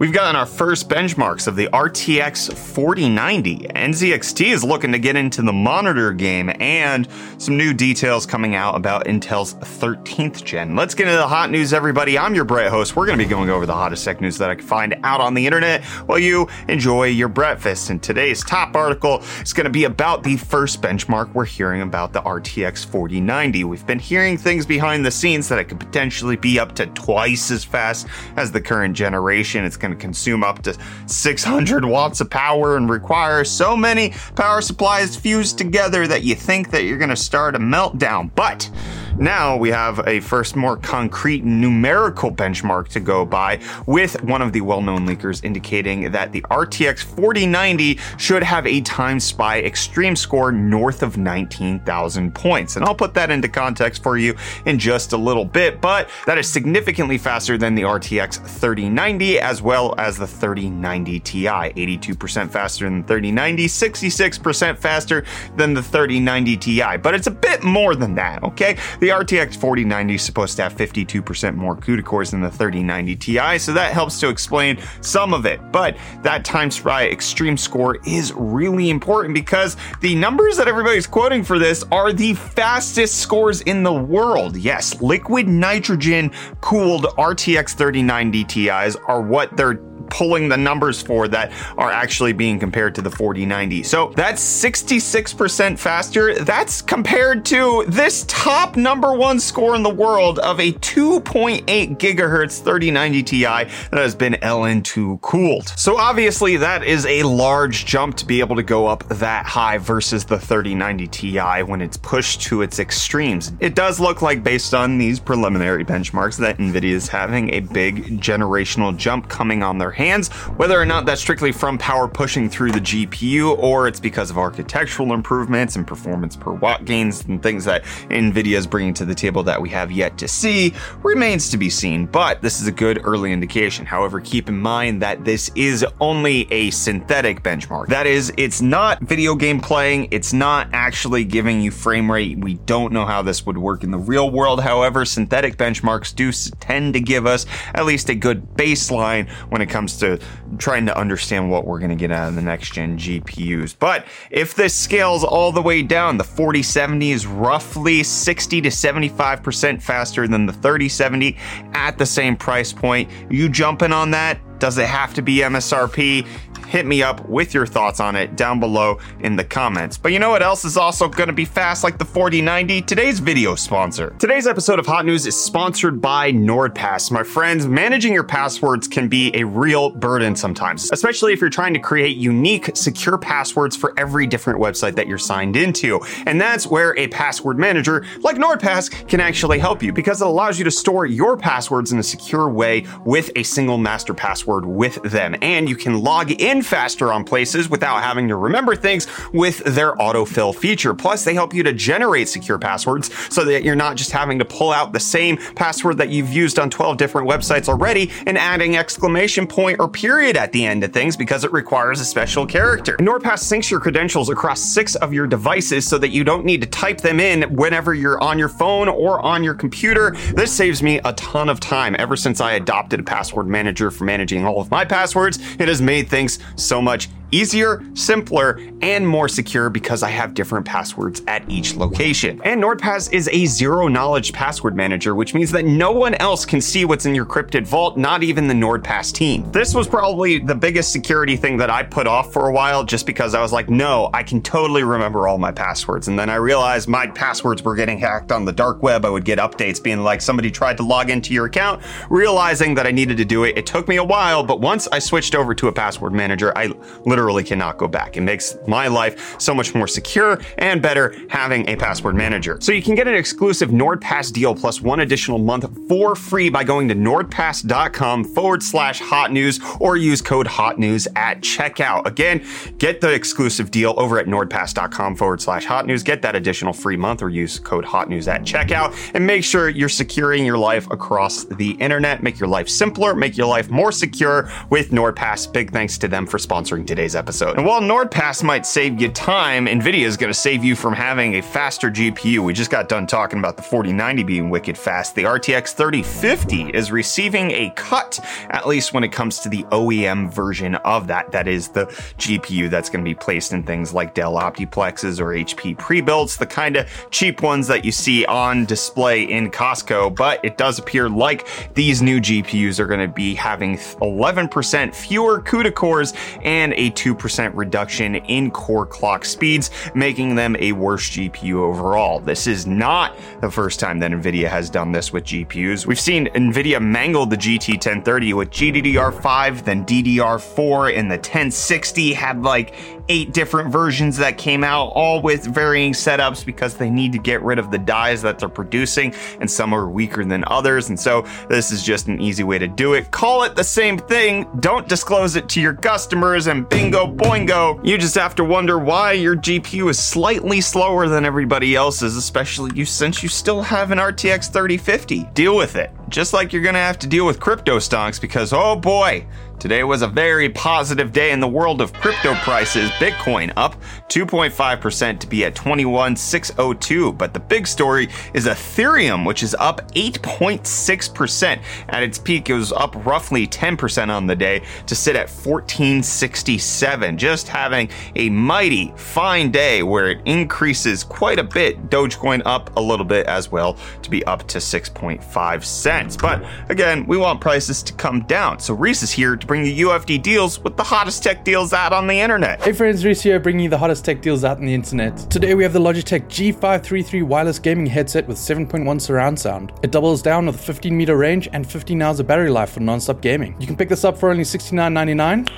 We've gotten our first benchmarks of the RTX 4090. NZXT is looking to get into the monitor game and some new details coming out about Intel's 13th gen. Let's get into the hot news, everybody. I'm your Brett host. We're going to be going over the hottest tech news that I can find out on the internet while you enjoy your breakfast. And today's top article is going to be about the first benchmark we're hearing about the RTX 4090. We've been hearing things behind the scenes that it could potentially be up to twice as fast as the current generation. It's going to consume up to 600 watts of power and require so many power supplies fused together that you think that you're going to start a meltdown. But now we have a first more concrete numerical benchmark to go by with one of the well-known leakers indicating that the RTX 4090 should have a time spy extreme score north of 19,000 points. And I'll put that into context for you in just a little bit, but that is significantly faster than the RTX 3090 as well as the 3090 Ti. 82% faster than 3090, 66% faster than the 3090 Ti. But it's a bit more than that, okay? The RTX 4090 is supposed to have 52% more CUDA cores than the 3090 Ti, so that helps to explain some of it. But that time spy extreme score is really important because the numbers that everybody's quoting for this are the fastest scores in the world. Yes, liquid nitrogen cooled RTX 3090 Ti's are what they're pulling the numbers for that are actually being compared to the 4090. So that's 66% faster. That's compared to this top number one score in the world of a 2.8 gigahertz 3090 Ti that has been LN2 cooled. So obviously that is a large jump to be able to go up that high versus the 3090 Ti when it's pushed to its extremes. It does look like based on these preliminary benchmarks that Nvidia is having a big generational jump coming on their hands, whether or not that's strictly from power pushing through the GPU or it's because of architectural improvements and performance per watt gains and things that NVIDIA is bringing to the table that we have yet to see remains to be seen, but this is a good early indication. However, keep in mind that this is only a synthetic benchmark. That is, it's not video game playing, it's not actually giving you frame rate. We don't know how this would work in the real world. However, synthetic benchmarks do tend to give us at least a good baseline when it comes comes to trying to understand what we're going to get out of the next gen GPUs. But if this scales all the way down, the 4070 is roughly 60 to 75% faster than the 3070 at the same price point. You jumping on that? Does it have to be MSRP? hit me up with your thoughts on it down below in the comments. But you know what else is also going to be fast like the 4090? Today's video sponsor. Today's episode of Hot News is sponsored by NordPass. My friends, managing your passwords can be a real burden sometimes, especially if you're trying to create unique, secure passwords for every different website that you're signed into. And that's where a password manager like NordPass can actually help you because it allows you to store your passwords in a secure way with a single master password with them. And you can log in faster on places without having to remember things with their autofill feature. Plus, they help you to generate secure passwords so that you're not just having to pull out the same password that you've used on 12 different websites already and adding exclamation point or period at the end of things because it requires a special character. NordPass syncs your credentials across six of your devices so that you don't need to type them in whenever you're on your phone or on your computer. This saves me a ton of time. Ever since I adopted a password manager for managing all of my passwords, it has made things so much easier, simpler, and more secure because I have different passwords at each location. And NordPass is a zero knowledge password manager, which means that no one else can see what's in your crypted vault, not even the NordPass team. This was probably the biggest security thing that I put off for a while just because I was like, no, I can totally remember all my passwords. And then I realized my passwords were getting hacked on the dark web. I would get updates being like somebody tried to log into your account, realizing that I needed to do it. It took me a while, but once I switched over to a password manager, I literally literally cannot go back. It makes my life so much more secure and better having a password manager. So you can get an exclusive NordPass deal plus one additional month for free by going to nordpass.com forward slash hot news or use code hot news at checkout. Again, get the exclusive deal over at nordpass.com forward slash hot news. Get that additional free month or use code hot news at checkout and make sure you're securing your life across the internet. Make your life simpler, make your life more secure with NordPass. Big thanks to them for sponsoring today's today's episode. And while NordPass might save you time, NVIDIA is going to save you from having a faster GPU. We just got done talking about the 4090 being wicked fast. The RTX 3050 is receiving a cut, at least when it comes to the OEM version of that. That is the GPU that's going to be placed in things like Dell Optiplexes or HP pre-builds, the kind of cheap ones that you see on display in Costco. But it does appear like these new GPUs are going to be having 11% fewer CUDA cores and a 2% reduction in core clock speeds, making them a worse GPU overall. This is not the first time that NVIDIA has done this with GPUs. We've seen NVIDIA mangle the GT 1030 with GDDR5, then DDR4, and the 1060 had like eight different versions that came out, all with varying setups because they need to get rid of the dies that they're producing, and some are weaker than others. And so this is just an easy way to do it. Call it the same thing, don't disclose it to your customers, and bingo boingo. You just have to wonder why your GPU is slightly slower than everybody else's, especially you since you still have an RTX 3050. Deal with it. Just like you're gonna have to deal with crypto stonks because oh boy, Today was a very positive day in the world of crypto prices. Bitcoin up 2.5% to be at 21,602. But the big story is Ethereum, which is up 8.6%. At its peak, it was up roughly 10% on the day to sit at 1467. Just having a mighty fine day where it increases quite a bit. Dogecoin up a little bit as well to be up to 6.5 cents. But again, we want prices to come down. So Reese is here to bring you UFD deals with the hottest tech deals out on the internet. Hey friends, Reese here bringing you the hottest tech deals out on the internet. Today we have the Logitech G533 wireless gaming headset with 7.1 surround sound. It doubles down with a 15 meter range and 15 hours of battery life for non-stop gaming. You can pick this up for only $69.99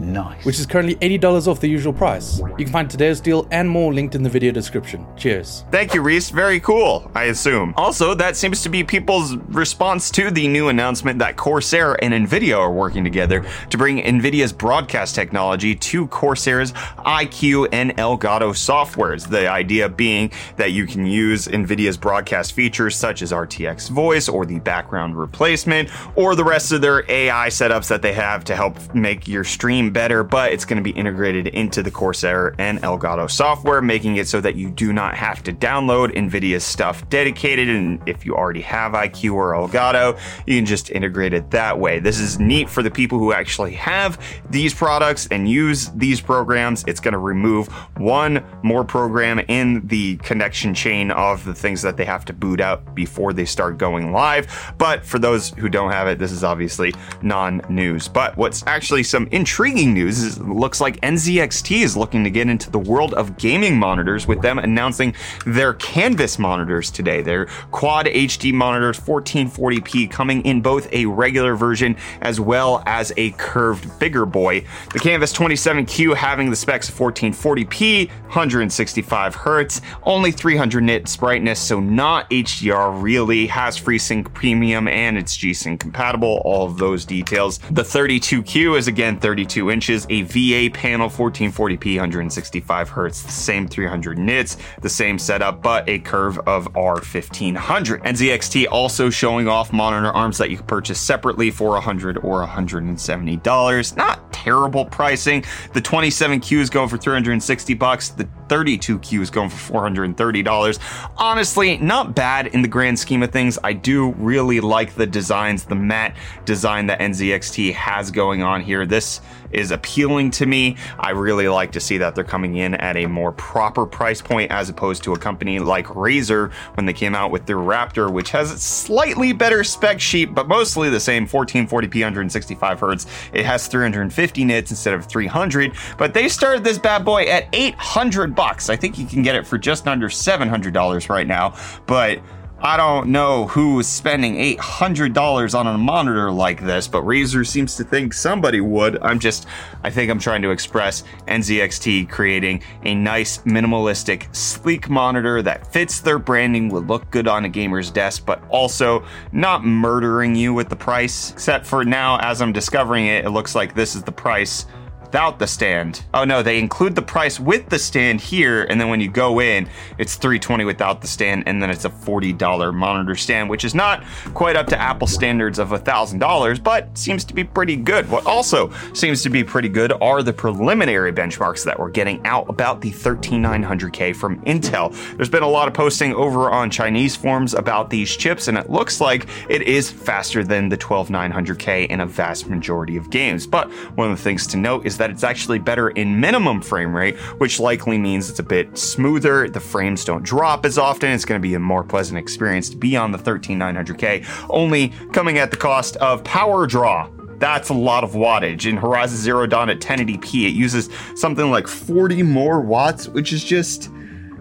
Nice. which is currently $80 off the usual price. You can find today's deal and more linked in the video description. Cheers. Thank you, Reese. Very cool, I assume. Also, that seems to be people's response to the new announcement that Corsair and NVIDIA are working together to bring NVIDIA's broadcast technology to Corsair's iCUE and Elgato softwares. The idea being that you can use NVIDIA's broadcast features such as RTX voice or the background replacement or the rest of their AI setups that they have to help make your stream better, but it's going to be integrated into the Corsair and Elgato software, making it so that you do not have to download NVIDIA's stuff dedicated. And if you already have iCUE or Elgato, you can just integrate it that way. This is neat for the people who actually have these products and use these programs. It's going to remove one more program in the connection chain of the things that they have to boot out before they start going live. But for those who don't have it, this is obviously non news. But what's actually some intriguing news is looks like NZXT is looking to get into the world of gaming monitors with them announcing their Canvas monitors today. Their quad HD monitors 1440p coming in both a regular version as well as a curved bigger boy. The Canvas 27Q having the specs of 1440p, 165 hertz, only 300 nits brightness, so not HDR really, has FreeSync Premium and it's G-Sync compatible, all of those details. The 32Q is again 32 inches, a VA panel, 1440p, 165 hertz, the same 300 nits, the same setup, but a curve of R1500. NZXT also showing off monitor arms that you can purchase separately for 100 or 170 dollars. Not terrible pricing. The 27Q is going for 360 bucks. The 32Q is going for $430. Honestly, not bad in the grand scheme of things. I do really like the designs, the matte design that NZXT has going on here. This is appealing to me. I really like to see that they're coming in at a more proper price point as opposed to a company like Razer when they came out with their Raptor, which has a slightly better spec sheet, but mostly the same 1440p 165 hertz. It has 350 nits instead of 300, but they started this bad boy at 800 bucks. I think you can get it for just under $700 right now, but I don't know who is spending $800 on a monitor like this, but Razer seems to think somebody would. I'm just, I think I'm trying to express NZXT creating a nice, minimalistic, sleek monitor that fits their branding, would look good on a gamer's desk, but also not murdering you with the price. Except for now, as I'm discovering it, it looks like this is the price without the stand. Oh no, they include the price with the stand here, and then when you go in, it's 320 without the stand, and then it's a $40 monitor stand, which is not quite up to Apple standards of $1,000, but seems to be pretty good. What also seems to be pretty good are the preliminary benchmarks that we're getting out about the 13900K from Intel. There's been a lot of posting over on Chinese forums about these chips, and it looks like it is faster than the 12900K in a vast majority of games. But one of the things to note is that it's actually better in minimum frame rate, which likely means it's a bit smoother. The frames don't drop as often. It's going to be a more pleasant experience to be on the 13900K, only coming at the cost of power draw that's a lot of wattage. In Horizon Zero Dawn at 1080p, it uses something like 40 more watts, which is just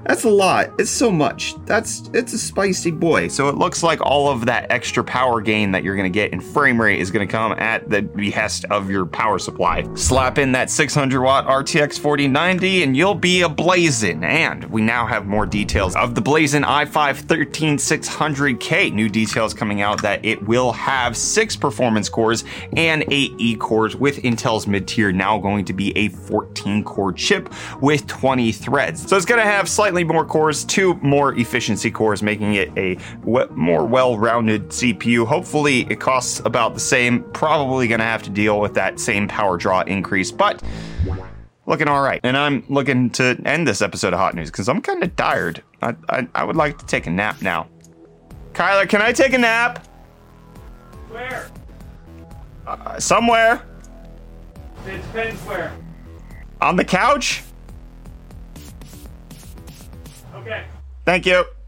that's a lot. It's so much. That's it's a spicy boy. So it looks like all of that extra power gain that you're going to get in frame rate is going to come at the behest of your power supply. Slap in that 600 watt RTX 4090 and you'll be a blazing. And we now have more details of the Blazin i5 13600K. New details coming out that it will have six performance cores and eight E cores with Intel's mid-tier now going to be a 14 core chip with 20 threads. So it's going to have slightly slightly more cores, two more efficiency cores, making it a more well-rounded CPU. Hopefully, it costs about the same. Probably going to have to deal with that same power draw increase, but looking all right. And I'm looking to end this episode of Hot News because I'm kind of tired. I, I, I would like to take a nap now. Kyler, can I take a nap? Where? Uh, somewhere. It depends where. On the couch? Okay. Thank you.